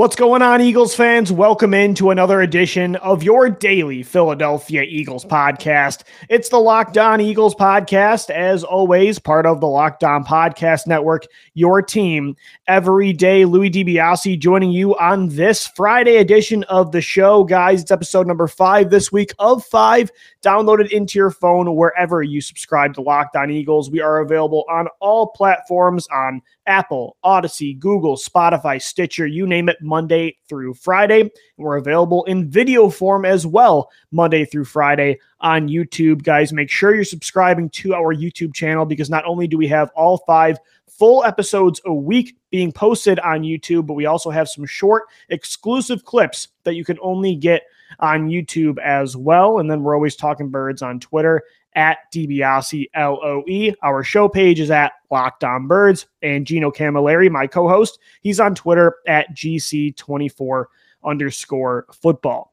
What's going on, Eagles fans? Welcome into another edition of your daily Philadelphia Eagles podcast. It's the Locked On Eagles podcast, as always, part of the Locked On Podcast Network, your team every day. Louis DiBiase joining you on this Friday edition of the show. Guys, it's episode number five this week of five. Download it into your phone wherever you subscribe to Locked On Eagles. We are available on all platforms on Apple, Audacy, Google, Spotify, Stitcher, you name it, Monday through Friday. And we're available in video form as well, Monday through Friday on YouTube. Guys, make sure you're subscribing to our YouTube channel because not only do we have all five full episodes a week being posted on YouTube, but we also have some short exclusive clips that you can only get on YouTube as well. And then we're always talking birds on Twitter at DiBiase LOE. Our show page is at Locked On Birds. And Gino Camilleri, my co host, he's on Twitter at GC24 underscore football.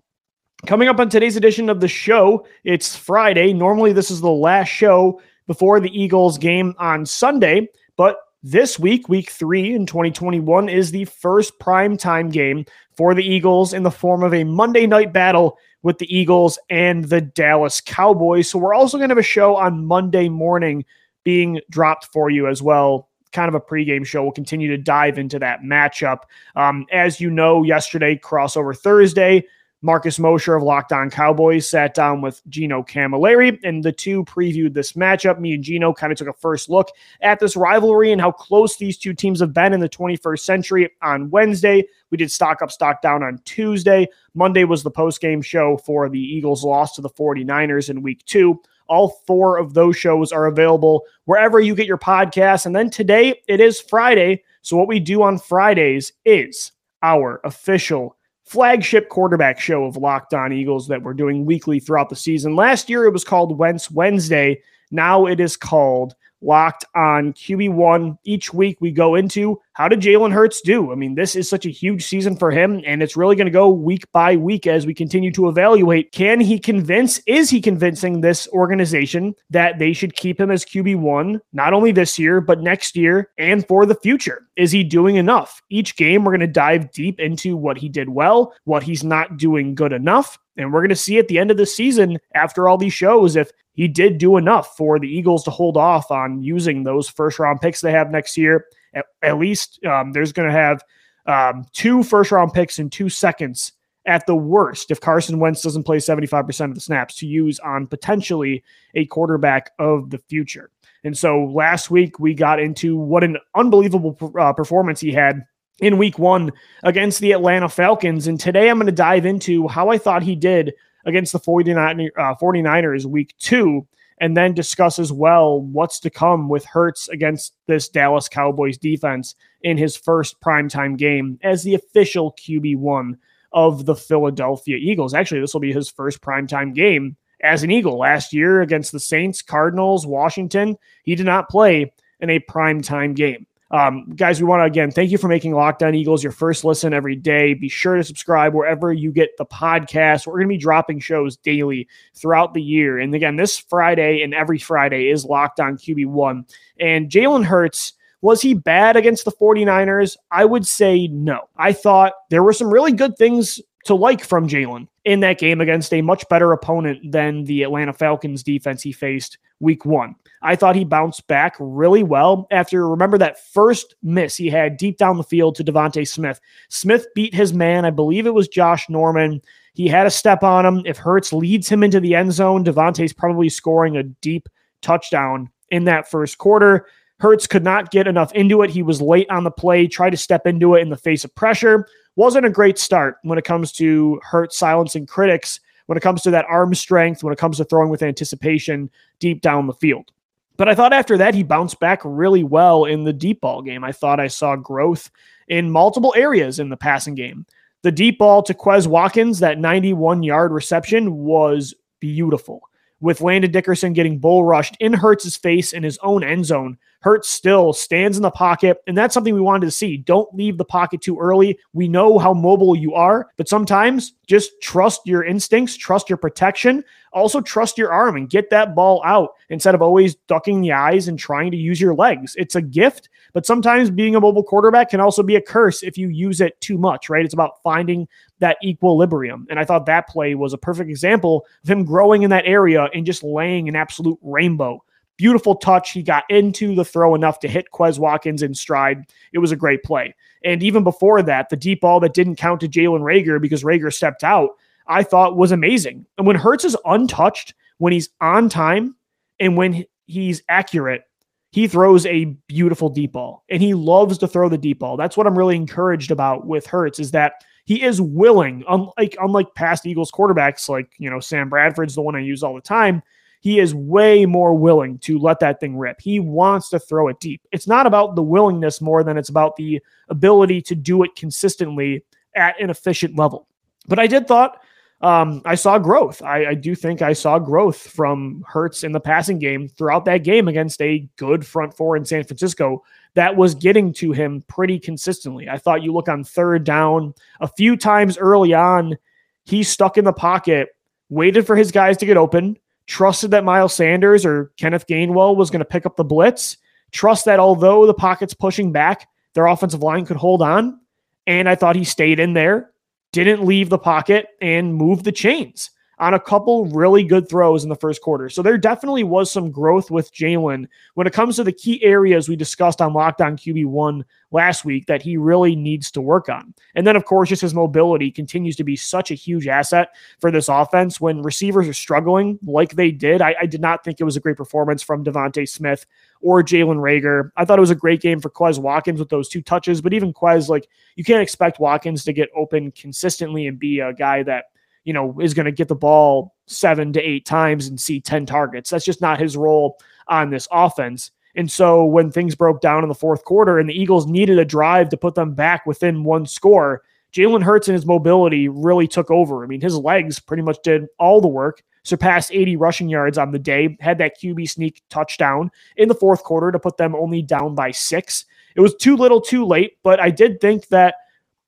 Coming up on today's edition of the show, it's Friday. Normally, this is the last show before the Eagles game on Sunday, but this week, week three in 2021, is the first prime time game for the Eagles in the form of a Monday night battle with the Eagles and the Dallas Cowboys. So we're also going to have a show on Monday morning being dropped for you as well. Kind of a pregame show. We'll continue to dive into that matchup. Um, as you know, yesterday, crossover Thursday, Marcus Mosher of Locked On Cowboys sat down with Gino Camilleri, and the two previewed this matchup. Me and Gino kind of took a first look at this rivalry and how close these two teams have been in the 21st century on Wednesday. We did stock up, stock down on Tuesday. Monday was the post game show for the Eagles' loss to the 49ers in week two. All four of those shows are available wherever you get your podcasts. And then today, it is Friday. So, what we do on Fridays is our official flagship quarterback show of Locked On Eagles that we're doing weekly throughout the season. Last year it was called Wentz Wednesday. Now it is called Locked On QB1. Each week we go into how did Jalen Hurts do? I mean, this is such a huge season for him, and it's really going to go week by week as we continue to evaluate. Can he convince, is he convincing this organization that they should keep him as QB1, not only this year, but next year and for the future? Is he doing enough? Each game, we're going to dive deep into what he did well, what he's not doing good enough. And we're going to see at the end of the season, after all these shows, if he did do enough for the Eagles to hold off on using those first round picks they have next year at, at least um, there's going to have um, two first round picks in two seconds at the worst if Carson Wentz doesn't play 75% of the snaps to use on potentially a quarterback of the future. And so last week we got into what an unbelievable uh, performance he had in week one against the Atlanta Falcons. And today I'm going to dive into how I thought he did against the 49, uh, 49ers week two and then discuss as well what's to come with Hurts against this Dallas Cowboys defense in his first primetime game as the official QB1 of the Philadelphia Eagles. Actually, this will be his first primetime game as an Eagle. Last year against the Saints, Cardinals, Washington, he did not play in a primetime game. Um, guys, we want to again thank you for making Locked On Eagles your first listen every day. Be sure to subscribe wherever you get the podcast. We're going to be dropping shows daily throughout the year. And again, this Friday and every Friday is Locked On QB1. And Jalen Hurts, was he bad against the 49ers? I would say no. I thought there were some really good things to like from Jalen in that game against a much better opponent than the Atlanta Falcons defense he faced week one. I thought he bounced back really well after remember that first miss he had deep down the field to DeVonta Smith. Smith beat his man, I believe it was Josh Norman. He had a step on him. If Hurts leads him into the end zone, DeVonta's probably scoring a deep touchdown in that first quarter. Hurts could not get enough into it. He was late on the play, tried to step into it in the face of pressure. Wasn't a great start when it comes to Hurt silencing critics, when it comes to that arm strength, when it comes to throwing with anticipation deep down the field. But I thought after that, he bounced back really well in the deep ball game. I thought I saw growth in multiple areas in the passing game. The deep ball to Quez Watkins, that 91 yard reception, was beautiful. With Landon Dickerson getting bull rushed in Hurts's face in his own end zone Hurts still stands in the pocket, and that's something we wanted to see. Don't leave the pocket too early. We know how mobile you are, but sometimes just trust your instincts, trust your protection, also trust your arm and get that ball out instead of always ducking the eyes and trying to use your legs. It's a gift, but sometimes being a mobile quarterback can also be a curse if you use it too much, right? It's about finding that equilibrium. And I thought that play was a perfect example of him growing in that area and just laying an absolute rainbow Beautiful touch. He got into the throw enough to hit Quez Watkins in stride. It was a great play. And even before that, the deep ball that didn't count to Jalen Reagor because Reagor stepped out, I thought was amazing. And when Hurts is untouched, when he's on time, and when he's accurate, he throws a beautiful deep ball. And he loves to throw the deep ball. That's what I'm really encouraged about with Hurts is that he is willing, unlike unlike past Eagles quarterbacks, like you know Sam Bradford's the one I use all the time he is way more willing to let that thing rip. He wants to throw it deep. It's not about the willingness more than it's about the ability to do it consistently at an efficient level. But I did thought um, I saw growth. I, I, do think I saw growth from Hurts in the passing game throughout that game against a good front four in San Francisco that was getting to him pretty consistently. I thought you look on third down a few times early on, he stuck in the pocket, waited for his guys to get open, trusted that Miles Sanders or Kenneth Gainwell was going to pick up the blitz, trust that although the pocket's pushing back, their offensive line could hold on. And I thought he stayed in there, didn't leave the pocket, and moved the chains on a couple really good throws in the first quarter. So there definitely was some growth with Jalen when it comes to the key areas we discussed on Locked On QB1 last week that he really needs to work on. And then, of course, just his mobility continues to be such a huge asset for this offense. When receivers are struggling like they did, I, I did not think it was a great performance from DeVonta Smith or Jalen Reagor. I thought it was a great game for Quez Watkins with those two touches, but even Quez, like, you can't expect Watkins to get open consistently and be a guy that you know, is going to get the ball seven to eight times and see 10 targets. That's just not his role on this offense. And so when things broke down in the fourth quarter and the Eagles needed a drive to put them back within one score, Jalen Hurts and his mobility really took over. I mean, his legs pretty much did all the work, surpassed 80 rushing yards on the day, had that QB sneak touchdown in the fourth quarter to put them only down by six. It was too little too late, but I did think that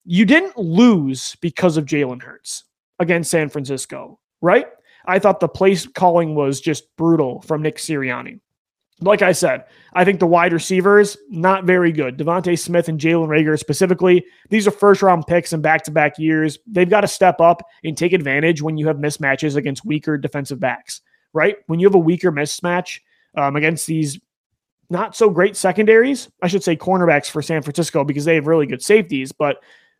you didn't lose because of Jalen Hurts against San Francisco, right? I thought the place calling was just brutal from Nick Sirianni. Like I said, I think the wide receivers, not very good. DeVonta Smith and Jalen Reagor specifically, these are first round picks in back to back years. They've got to step up and take advantage when you have mismatches against weaker defensive backs, right? When you have a weaker mismatch um, against these not so great secondaries, I should say cornerbacks for San Francisco because they have really good safeties, but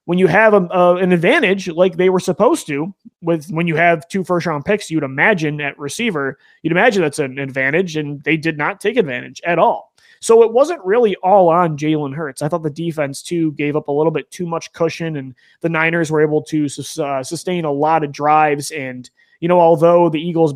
when you have a, an advantage like they were supposed to with when you have two first round picks you'd imagine at receiver you'd imagine that's an advantage and they did not take advantage at all so it wasn't really all on Jalen Hurts. I thought the defense too gave up a little bit too much cushion, and the Niners were able to uh, sustain a lot of drives. And you know, although the Eagles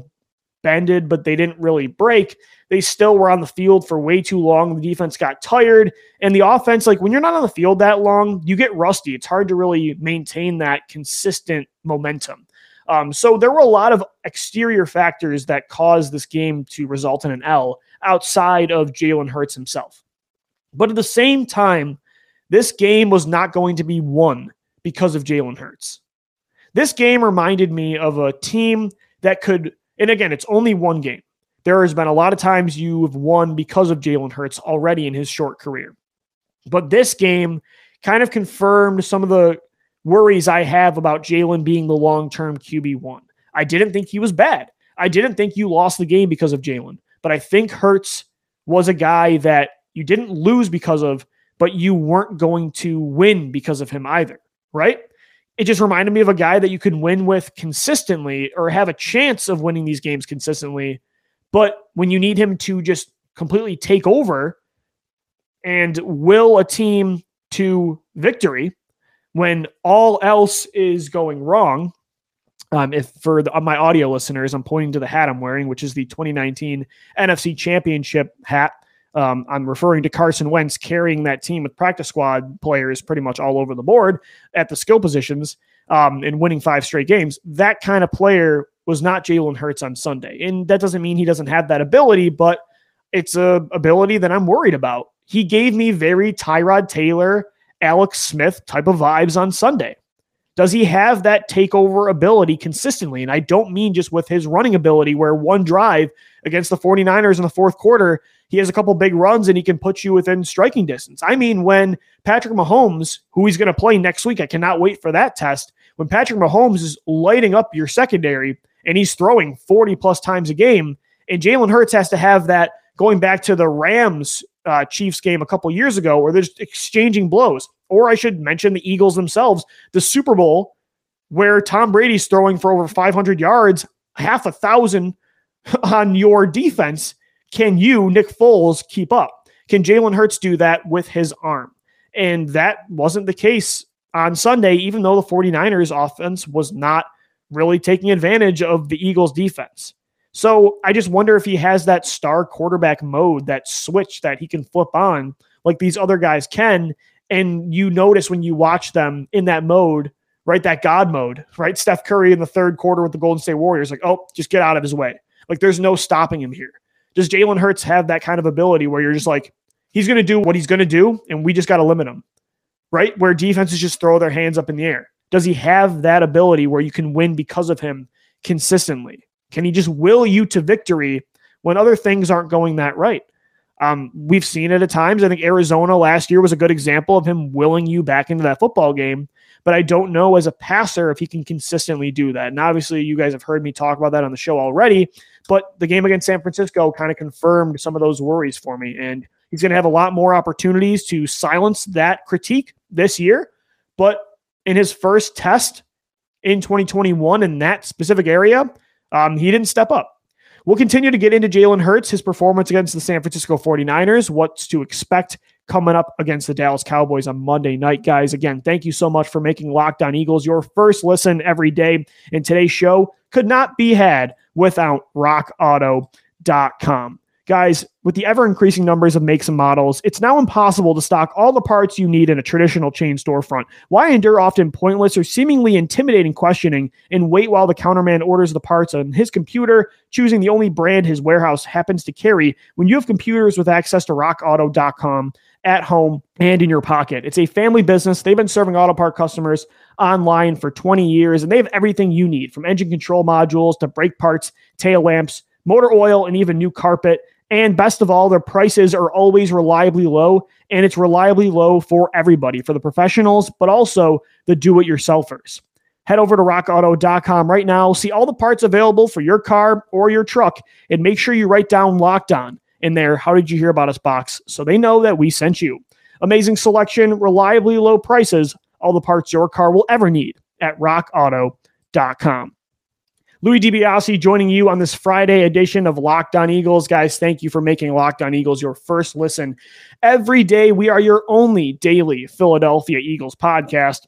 bended, but they didn't really break. They still were on the field for way too long. The defense got tired. And the offense, like when you're not on the field that long, you get rusty. It's hard to really maintain that consistent momentum. Um, so there were a lot of exterior factors that caused this game to result in an L outside of Jalen Hurts himself. But at the same time, this game was not going to be won because of Jalen Hurts. This game reminded me of a team that could and again, it's only one game. There has been a lot of times you have won because of Jalen Hurts already in his short career. But this game kind of confirmed some of the worries I have about Jalen being the long term QB1. I didn't think he was bad. I didn't think you lost the game because of Jalen, but I think Hurts was a guy that you didn't lose because of, but you weren't going to win because of him either, right? It just reminded me of a guy that you can win with consistently or have a chance of winning these games consistently. But when you need him to just completely take over and will a team to victory when all else is going wrong, um, if for the, my audio listeners, I'm pointing to the hat I'm wearing, which is the 2019 NFC Championship hat. Um, I'm referring to Carson Wentz carrying that team with practice squad players pretty much all over the board at the skill positions um, and winning five straight games. That kind of player was not Jalen Hurts on Sunday. And that doesn't mean he doesn't have that ability, but it's a ability that I'm worried about. He gave me very Tyrod Taylor, Alex Smith type of vibes on Sunday. Does he have that takeover ability consistently? And I don't mean just with his running ability, where one drive against the 49ers in the fourth quarter, he has a couple big runs and he can put you within striking distance. I mean, when Patrick Mahomes, who he's going to play next week, I cannot wait for that test. When Patrick Mahomes is lighting up your secondary and he's throwing 40 plus times a game, and Jalen Hurts has to have that going back to the Rams uh, Chiefs game a couple years ago where they're just exchanging blows. Or I should mention the Eagles themselves, the Super Bowl where Tom Brady's throwing for over 500 yards, half a thousand on your defense. Can you, Nick Foles, keep up? Can Jalen Hurts do that with his arm? And that wasn't the case on Sunday, even though the 49ers offense was not really taking advantage of the Eagles defense. So I just wonder if he has that star quarterback mode, that switch that he can flip on like these other guys can. And you notice when you watch them in that mode, right? That God mode, right? Steph Curry in the third quarter with the Golden State Warriors, like, oh, just get out of his way. Like there's no stopping him here. Does Jalen Hurts have that kind of ability where you're just like, he's going to do what he's going to do, and we just got to limit him, right? Where defenses just throw their hands up in the air. Does he have that ability where you can win because of him consistently? Can he just will you to victory when other things aren't going that right? Um, we've seen it at times. I think Arizona last year was a good example of him willing you back into that football game. But I don't know as a passer if he can consistently do that. And obviously, you guys have heard me talk about that on the show already. But the game against San Francisco kind of confirmed some of those worries for me. And he's going to have a lot more opportunities to silence that critique this year. But in his first test in 2021 in that specific area, um, he didn't step up. We'll continue to get into Jalen Hurts, his performance against the San Francisco 49ers, what's to expect coming up against the Dallas Cowboys on Monday night, guys. Again, thank you so much for making Locked On Eagles your first listen every day. And today's show could not be had without rockauto.com. Guys, with the ever increasing numbers of makes and models, it's now impossible to stock all the parts you need in a traditional chain storefront. Why endure often pointless or seemingly intimidating questioning and wait while the counterman orders the parts on his computer, choosing the only brand his warehouse happens to carry when you have computers with access to rockauto.com at home and in your pocket? It's a family business. They've been serving auto part customers online for 20 years and they have everything you need from engine control modules to brake parts, tail lamps, motor oil, and even new carpet. And best of all, their prices are always reliably low, and it's reliably low for everybody, for the professionals, but also the do it yourselfers. Head over to rockauto.com right now, see all the parts available for your car or your truck, and make sure you write down locked on in there. How did you hear about us box so they know that we sent you? Amazing selection, reliably low prices, all the parts your car will ever need at rockauto.com. Louis DiBiase joining you on this Friday edition of Locked On Eagles. Guys, thank you for making Locked On Eagles your first listen. Every day, we are your only daily Philadelphia Eagles podcast.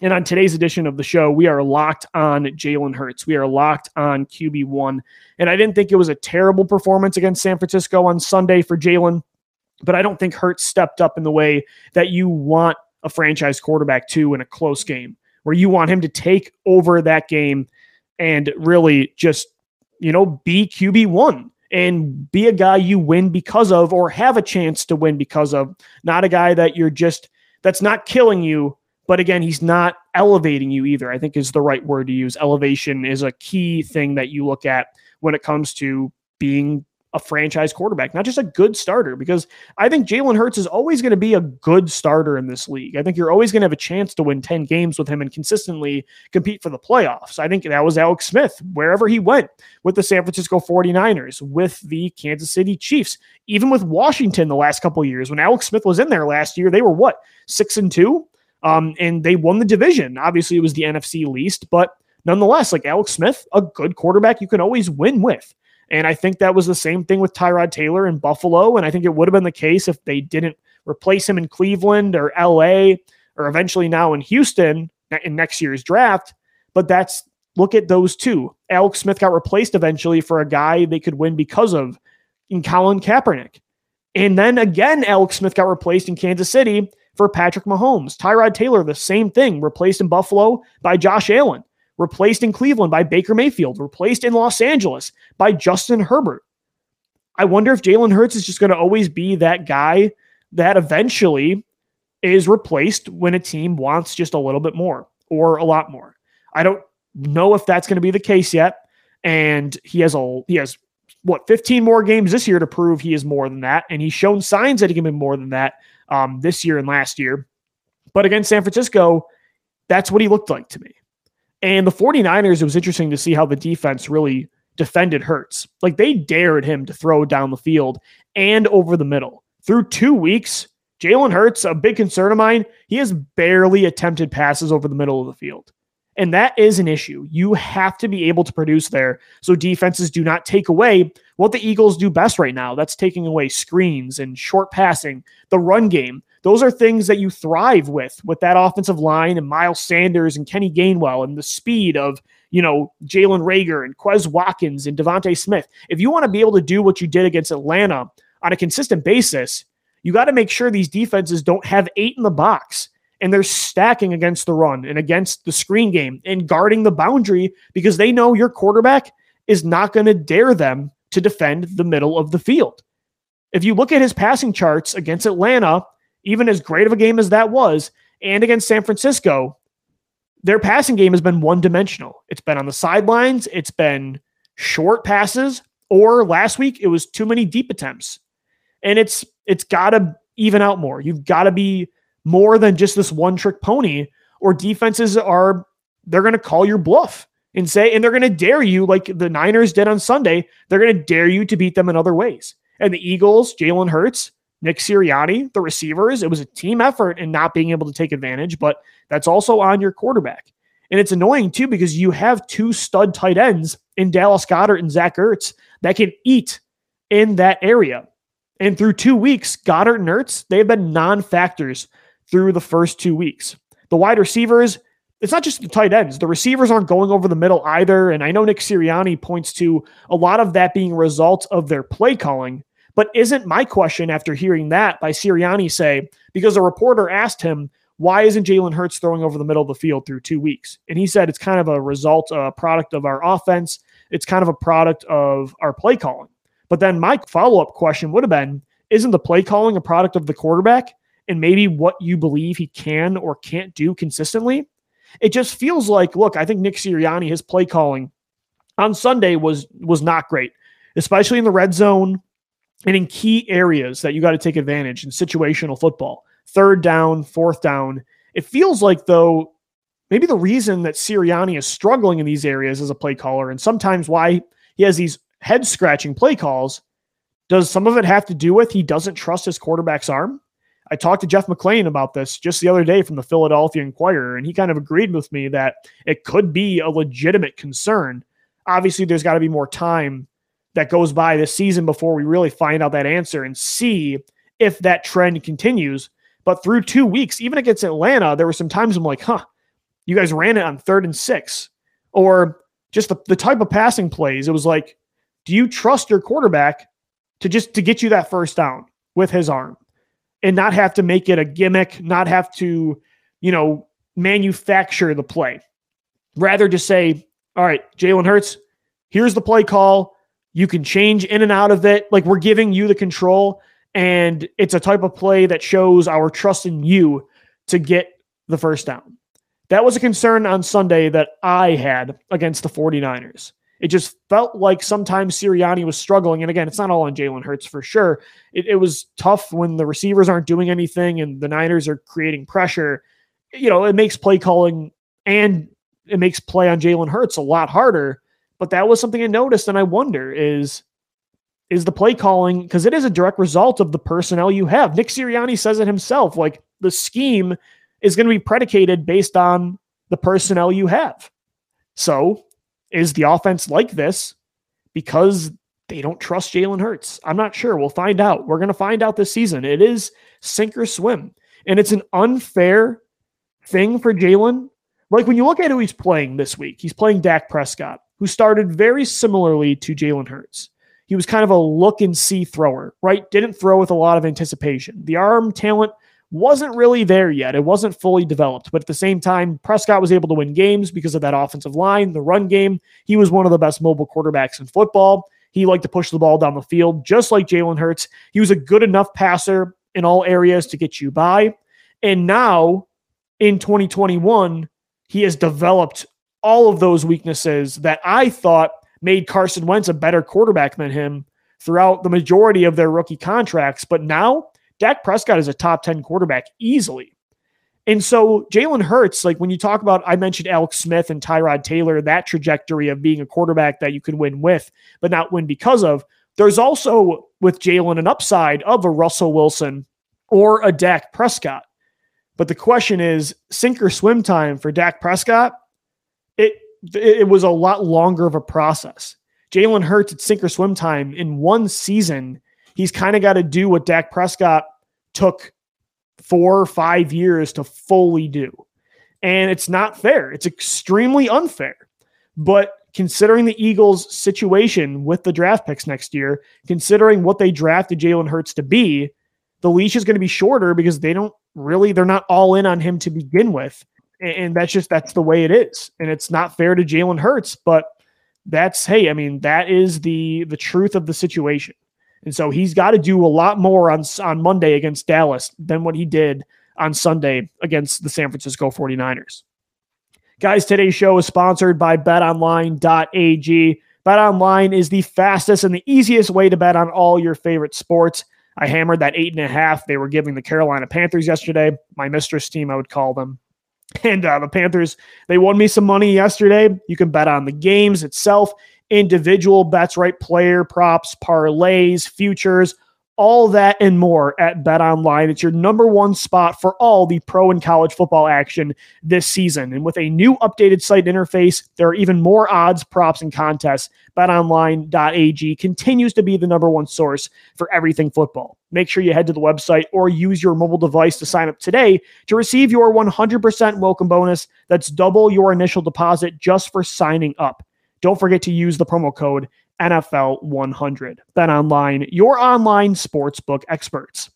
And on today's edition of the show, we are locked on Jalen Hurts. We are locked on QB1. And I didn't think it was a terrible performance against San Francisco on Sunday for Jalen, but I don't think Hurts stepped up in the way that you want a franchise quarterback to in a close game, where you want him to take over that game and really just, you know, be QB1 and be a guy you win because of or have a chance to win because of, not a guy that you're just, that's not killing you. But again, he's not elevating you either, I think is the right word to use. Elevation is a key thing that you look at when it comes to being a franchise quarterback, not just a good starter, because I think Jalen Hurts is always going to be a good starter in this league. I think you're always going to have a chance to win 10 games with him and consistently compete for the playoffs. I think that was Alex Smith, wherever he went with the San Francisco 49ers, with the Kansas City Chiefs, even with Washington the last couple years. When Alex Smith was in there last year, they were what, six and two? Um, and they won the division. Obviously, it was the NFC least, but nonetheless, like Alex Smith, a good quarterback you can always win with. And I think that was the same thing with Tyrod Taylor in Buffalo. And I think it would have been the case if they didn't replace him in Cleveland or LA or eventually now in Houston in next year's draft. But that's look at those two. Alex Smith got replaced eventually for a guy they could win because of in Colin Kaepernick. And then again, Alex Smith got replaced in Kansas City for Patrick Mahomes. Tyrod Taylor, the same thing, replaced in Buffalo by Josh Allen replaced in Cleveland by Baker Mayfield, replaced in Los Angeles by Justin Herbert. I wonder if Jalen Hurts is just going to always be that guy that eventually is replaced when a team wants just a little bit more or a lot more. I don't know if that's going to be the case yet. And he has a he has what 15 more games this year to prove he is more than that, and he's shown signs that he can be more than that um, this year and last year. But against San Francisco, that's what he looked like to me. And the 49ers, it was interesting to see how the defense really defended Hurts. Like they dared him to throw down the field and over the middle. Through two weeks, Jalen Hurts, a big concern of mine, he has barely attempted passes over the middle of the field. And that is an issue. You have to be able to produce there so defenses do not take away what the Eagles do best right now. That's taking away screens and short passing, the run game. Those are things that you thrive with, with that offensive line and Miles Sanders and Kenny Gainwell and the speed of, you know, Jalen Reagor and Quez Watkins and DeVonta Smith. If you want to be able to do what you did against Atlanta on a consistent basis, you got to make sure these defenses don't have eight in the box and they're stacking against the run and against the screen game and guarding the boundary because they know your quarterback is not going to dare them to defend the middle of the field. If you look at his passing charts against Atlanta, even as great of a game as that was, and against San Francisco, their passing game has been one dimensional. It's been on the sidelines, it's been short passes, or last week it was too many deep attempts. And it's it's got to even out more. You've got to be more than just this one trick pony, or defenses are they're to call your bluff and say, and they're to dare you like the Niners did on Sunday. They're to dare you to beat them in other ways. And the Eagles, Jalen Hurts, Nick Sirianni, the receivers, it was a team effort in not being able to take advantage, but that's also on your quarterback. And it's annoying too because you have two stud tight ends in Dallas Goedert and Zach Ertz that can eat in that area. And through two weeks, Goedert and Ertz, they've been non factors through the first two weeks. The wide receivers, it's not just the tight ends. The receivers aren't going over the middle either. And I know Nick Sirianni points to a lot of that being a result of their play calling. But isn't my question after hearing that by Sirianni say, because a reporter asked him, why isn't Jalen Hurts throwing over the middle of the field through two weeks? And he said it's kind of a result, a product of our offense. It's kind of a product of our play calling. But then my follow up question would have been, isn't the play calling a product of the quarterback? and maybe what you believe he can or can't do consistently. It just feels like, look, I think Nick Sirianni, his play calling on Sunday was was not great, especially in the red zone and in key areas that you got to take advantage in situational football. Third down, fourth down. It feels like though maybe the reason that Sirianni is struggling in these areas as a play caller and sometimes why he has these head scratching play calls does some of it have to do with he doesn't trust his quarterback's arm? I talked to Jeff McLane about this just the other day from the Philadelphia Inquirer, and he kind of agreed with me that it could be a legitimate concern. Obviously, there's got to be more time that goes by this season before we really find out that answer and see if that trend continues. But through two weeks, even against Atlanta, there were some times I'm like, huh, you guys ran it on third and six. Or just the, the type of passing plays. It was like, do you trust your quarterback to just to get you that first down with his arm? and not have to make it a gimmick, not have to, you know, manufacture the play. Rather just say, all right, Jalen Hurts, here's the play call. You can change in and out of it. Like we're giving you the control. And it's a type of play that shows our trust in you to get the first down. That was a concern on Sunday that I had against the 49ers. It just felt like sometimes Sirianni was struggling. And again, it's not all on Jalen Hurts for sure. It, it, was tough when the receivers aren't doing anything and the Niners are creating pressure. You know, it makes play calling and it makes play on Jalen Hurts a lot harder. But that was something I noticed, and I wonder is is the play calling because it is a direct result of the personnel you have. Nick Sirianni says it himself, like the scheme is going to be predicated based on the personnel you have. So is the offense like this because they don't trust Jalen Hurts? I'm not sure. We'll find out. We're going to find out this season. It is sink or swim. And it's an unfair thing for Jalen. Like when you look at who he's playing this week, he's playing Dak Prescott, who started very similarly to Jalen Hurts. He was kind of a look and see thrower, right? Didn't throw with a lot of anticipation. The arm talent wasn't really there yet. It wasn't fully developed. But at the same time, Prescott was able to win games because of that offensive line, the run game. He was one of the best mobile quarterbacks in football. He liked to push the ball down the field, just like Jalen Hurts. He was a good enough passer in all areas to get you by. And now in 2021, he has developed all of those weaknesses that I thought made Carson Wentz a better quarterback than him throughout the majority of their rookie contracts. But now Dak Prescott is a top 10 quarterback easily. And so Jalen Hurts, like when you talk about, I mentioned Alex Smith and Tyrod Taylor, that trajectory of being a quarterback that you could win with, but not win because of. There's also with Jalen an upside of a Russell Wilson or a Dak Prescott. But the question is, sink or swim time for Dak Prescott. It it was a lot longer of a process. Jalen Hurts at sink or swim time in one season. He's kind of got to do what Dak Prescott took four or five years to fully do. And it's not fair. It's extremely unfair. But considering the Eagles' situation with the draft picks next year, considering what they drafted Jalen Hurts to be, the leash is going to be shorter because they don't really, they're not all in on him to begin with. And that's just, that's the way it is. And it's not fair to Jalen Hurts, but that's, hey, I mean, that is the, the truth of the situation. And so he's got to do a lot more on, on Monday against Dallas than what he did on Sunday against the San Francisco 49ers. Guys, today's show is sponsored by betonline.ag. BetOnline is the fastest and the easiest way to bet on all your favorite sports. I hammered that eight and a half they were giving the Carolina Panthers yesterday. My mistress team, I would call them. And uh, the Panthers, they won me some money yesterday. You can bet on the games itself individual bets, right? Player props, parlays, futures, all that and more at Bet Online. It's your number one spot for all the pro and college football action this season. And with a new updated site interface, there are even more odds, props, and contests. BetOnline.ag continues to be the number one source for everything football. Make sure you head to the website or use your mobile device to sign up today to receive your 100% welcome bonus. That's double your initial deposit just for signing up. Don't forget to use the promo code NFL100. Bet online, your online sportsbook experts.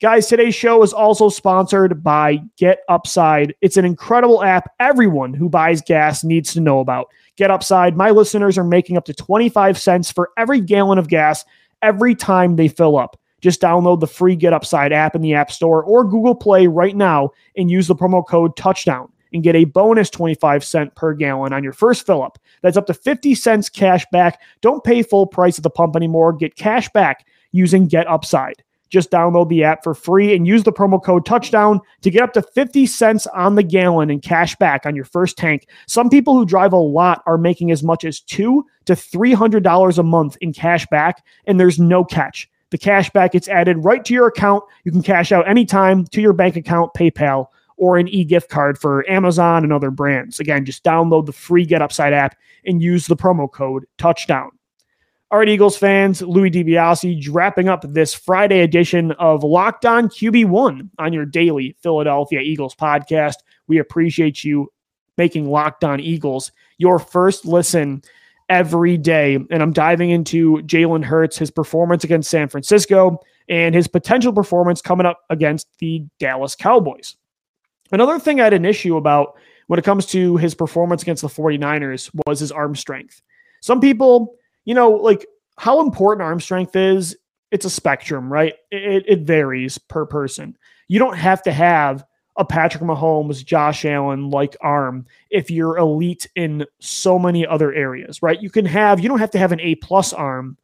Guys, today's show is also sponsored by Get Upside. It's an incredible app everyone who buys gas needs to know about. Get Upside, my listeners are making up to 25 cents for every gallon of gas every time they fill up. Just download the free Get Upside app in the App Store or Google Play right now and use the promo code touchdown and get a bonus 25 cent per gallon on your first fill up. That's up to 50 cents cash back. Don't pay full price at the pump anymore. Get cash back using Get Upside. Just download the app for free and use the promo code touchdown to get up to 50 cents on the gallon and cash back on your first tank. Some people who drive a lot are making as much as two to $300 a month in cash back, and there's no catch. The cash back gets added right to your account. You can cash out anytime to your bank account, PayPal, or an e-gift card for Amazon and other brands. Again, just download the free Get Upside app and use the promo code touchdown. All right, Eagles fans, Louis DiBiase wrapping up this Friday edition of Locked On QB1 on your daily Philadelphia Eagles podcast. We appreciate you making Locked On Eagles your first listen every day. And I'm diving into Jalen Hurts, his performance against San Francisco, and his potential performance coming up against the Dallas Cowboys. Another thing I had an issue about when it comes to his performance against the 49ers was his arm strength. Some people, you know, like how important arm strength is, it's a spectrum, right? It, it varies per person. You don't have to have a Patrick Mahomes, Josh Allen like arm if you're elite in so many other areas, right? You can have, you don't have to have an A plus arm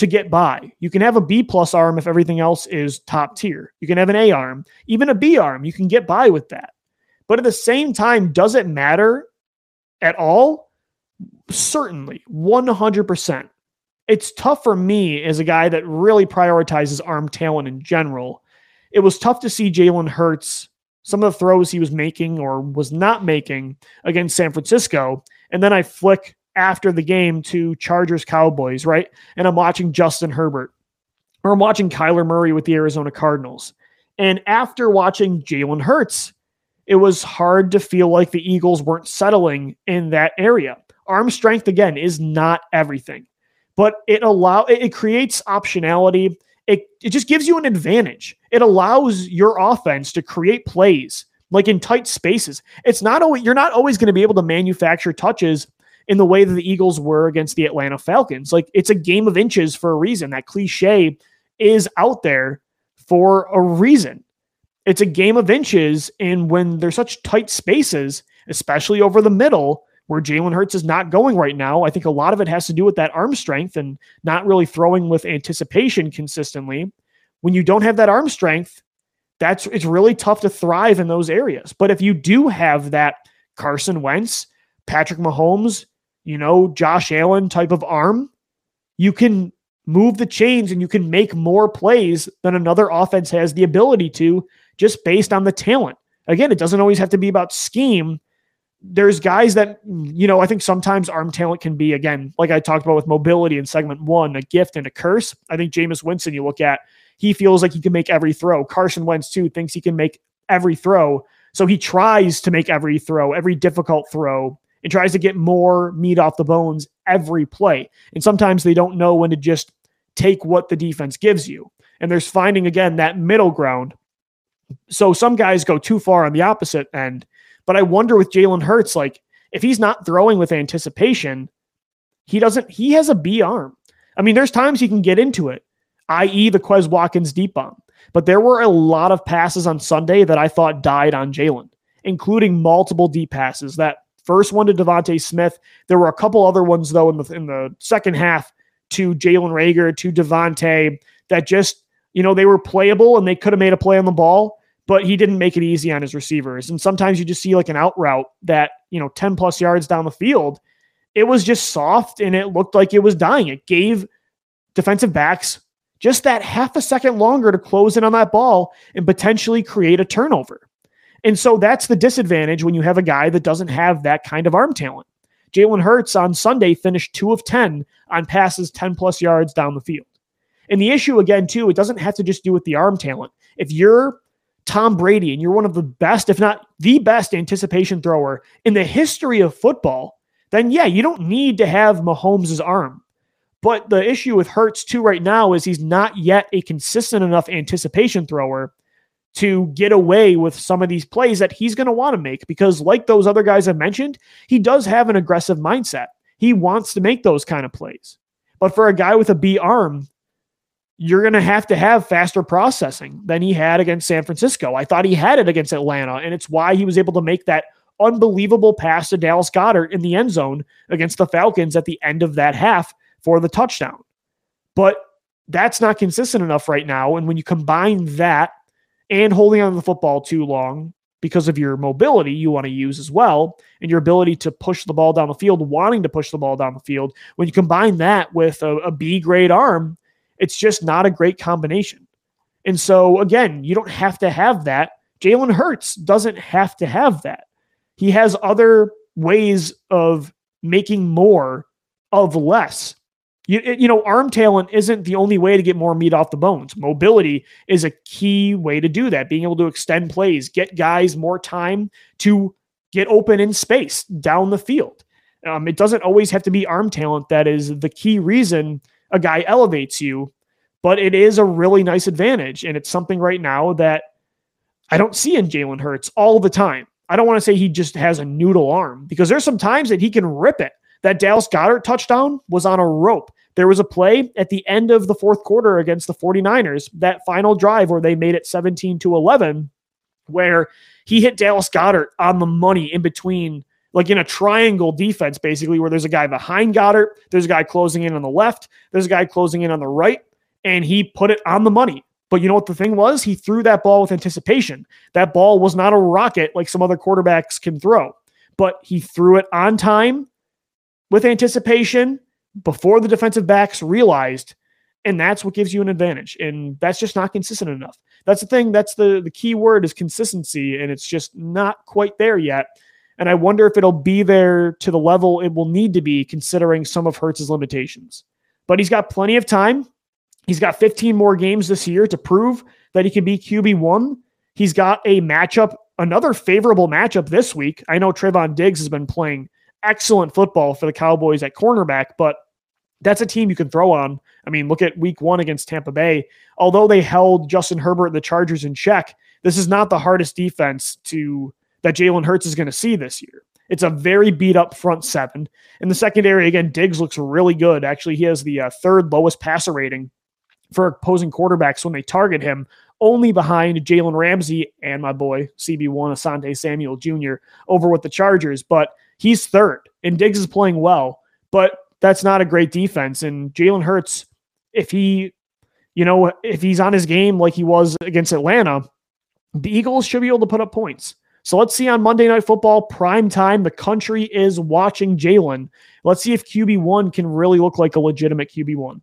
to get by. You can have a B plus arm if everything else is top tier. You can have an A arm, even a B arm. You can get by with that. But at the same time, does it matter at all? Certainly, 100%. It's tough for me as a guy that really prioritizes arm talent in general. It was tough to see Jalen Hurts, some of the throws he was making or was not making against San Francisco. And then I flick after the game to Chargers Cowboys, right? And I'm watching Justin Herbert or I'm watching Kyler Murray with the Arizona Cardinals. And after watching Jalen Hurts, it was hard to feel like the Eagles weren't settling in that area. Arm strength again is not everything, but it allow it creates optionality. It, it just gives you an advantage. It allows your offense to create plays like in tight spaces. It's not always you're not always going to be able to manufacture touches in the way that the Eagles were against the Atlanta Falcons. Like it's a game of inches for a reason. That cliche is out there for a reason. It's a game of inches. And when there's such tight spaces, especially over the middle, where Jalen Hurts is not going right now, I think a lot of it has to do with that arm strength and not really throwing with anticipation consistently. When you don't have that arm strength, that's it's really tough to thrive in those areas. But if you do have that Carson Wentz, Patrick Mahomes, you know, Josh Allen type of arm, you can move the chains and you can make more plays than another offense has the ability to just based on the talent. Again, it doesn't always have to be about scheme. There's guys that, you know, I think sometimes arm talent can be, again, like I talked about with mobility in segment one, a gift and a curse. I think Jameis Winston, you look at, he feels like he can make every throw. Carson Wentz, too, thinks he can make every throw. So he tries to make every throw, every difficult throw, and tries to get more meat off the bones every play. And sometimes they don't know when to just take what the defense gives you. And there's finding again that middle ground. So some guys go too far on the opposite end. But I wonder with Jalen Hurts, like if he's not throwing with anticipation, he doesn't, he has a B arm. I mean, there's times he can get into it, i.e., the Quez Watkins deep bomb. But there were a lot of passes on Sunday that I thought died on Jalen, including multiple deep passes that First one to DeVonta Smith. There were a couple other ones though in the in the second half to Jalen Reagor to DeVonta that just you know they were playable and they could have made a play on the ball, but he didn't make it easy on his receivers. And sometimes you just see like an out route that you know ten plus yards down the field, it was just soft and it looked like it was dying. It gave defensive backs just that half a second longer to close in on that ball and potentially create a turnover. And so that's the disadvantage when you have a guy that doesn't have that kind of arm talent. Jalen Hurts on Sunday finished two of 10 on passes 10 plus yards down the field. And the issue, again, too, it doesn't have to just do with the arm talent. If you're Tom Brady and you're one of the best, if not the best anticipation thrower in the history of football, then yeah, you don't need to have Mahomes' arm. But the issue with Hurts, too, right now is he's not yet a consistent enough anticipation thrower to get away with some of these plays that he's going to want to make because, like those other guys I mentioned, he does have an aggressive mindset. He wants to make those kind of plays. But for a guy with a B arm, you're going to have to have faster processing than he had against San Francisco. I thought he had it against Atlanta, and it's why he was able to make that unbelievable pass to Dallas Goedert in the end zone against the Falcons at the end of that half for the touchdown. But that's not consistent enough right now. And when you combine that and holding on to the football too long because of your mobility you want to use as well and your ability to push the ball down the field, wanting to push the ball down the field. When you combine that with a, a B grade arm, it's just not a great combination. And so, again, you don't have to have that. Jalen Hurts doesn't have to have that. He has other ways of making more of less. You, you know, arm talent isn't the only way to get more meat off the bones. Mobility is a key way to do that. Being able to extend plays, get guys more time to get open in space down the field. Um, it doesn't always have to be arm talent that is the key reason a guy elevates you, but it is a really nice advantage. And it's something right now that I don't see in Jalen Hurts all the time. I don't want to say he just has a noodle arm because there's some times that he can rip it. That Dallas Goedert touchdown was on a rope. There was a play at the end of the fourth quarter against the 49ers, that final drive where they made it 17 to 11, where he hit Dallas Goedert on the money in between, like in a triangle defense, basically, where there's a guy behind Goedert, there's a guy closing in on the left, there's a guy closing in on the right, and he put it on the money. But you know what the thing was? He threw that ball with anticipation. That ball was not a rocket like some other quarterbacks can throw, but he threw it on time with anticipation before the defensive backs realized, and that's what gives you an advantage. And that's just not consistent enough. That's the thing. That's the the key word is consistency, and it's just not quite there yet. And I wonder if it'll be there to the level it will need to be, considering some of Hurts's limitations. But he's got plenty of time. He's got 15 more games this year to prove that he can be QB one. He's got a matchup, another favorable matchup this week. I know Trevon Diggs has been playing excellent football for the Cowboys at cornerback, but that's a team you can throw on. I mean, look at week one against Tampa Bay. Although they held Justin Herbert and the Chargers in check, this is not the hardest defense to that Jalen Hurts is going to see this year. It's a very beat up front seven. In the secondary, again, Diggs looks really good. Actually, he has the uh, third lowest passer rating for opposing quarterbacks when they target him, only behind Jalen Ramsey and my boy CB1 Asante Samuel Jr. over with the Chargers. But he's third, and Diggs is playing well. But that's not a great defense. And Jalen Hurts, if he, you know, if he's on his game like he was against Atlanta, the Eagles should be able to put up points. So let's see on Monday Night Football, prime time. The country is watching Jalen. Let's see if QB1 can really look like a legitimate QB1.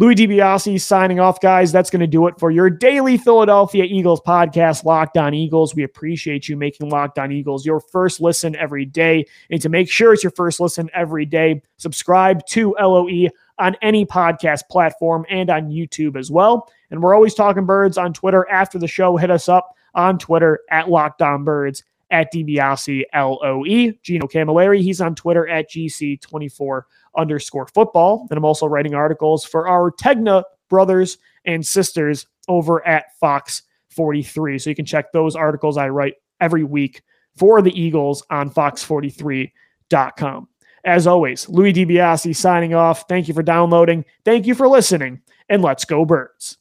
Louis DiBiase signing off, guys. That's going to do it for your daily Philadelphia Eagles podcast, Locked On Eagles. We appreciate you making Locked On Eagles your first listen every day. And to make sure it's your first listen every day, subscribe to LOE on any podcast platform and on YouTube as well. And we're always talking birds on Twitter after the show. Hit us up on Twitter at Locked On Birds at DiBiase LOE. Gino Camilleri, he's on Twitter at GC24 underscore football. And I'm also writing articles for our Tegna brothers and sisters over at Fox 43. So you can check those articles I write every week for the Eagles on fox43.com. As always, Louis DiBiase signing off. Thank you for downloading. Thank you for listening. And let's go, birds.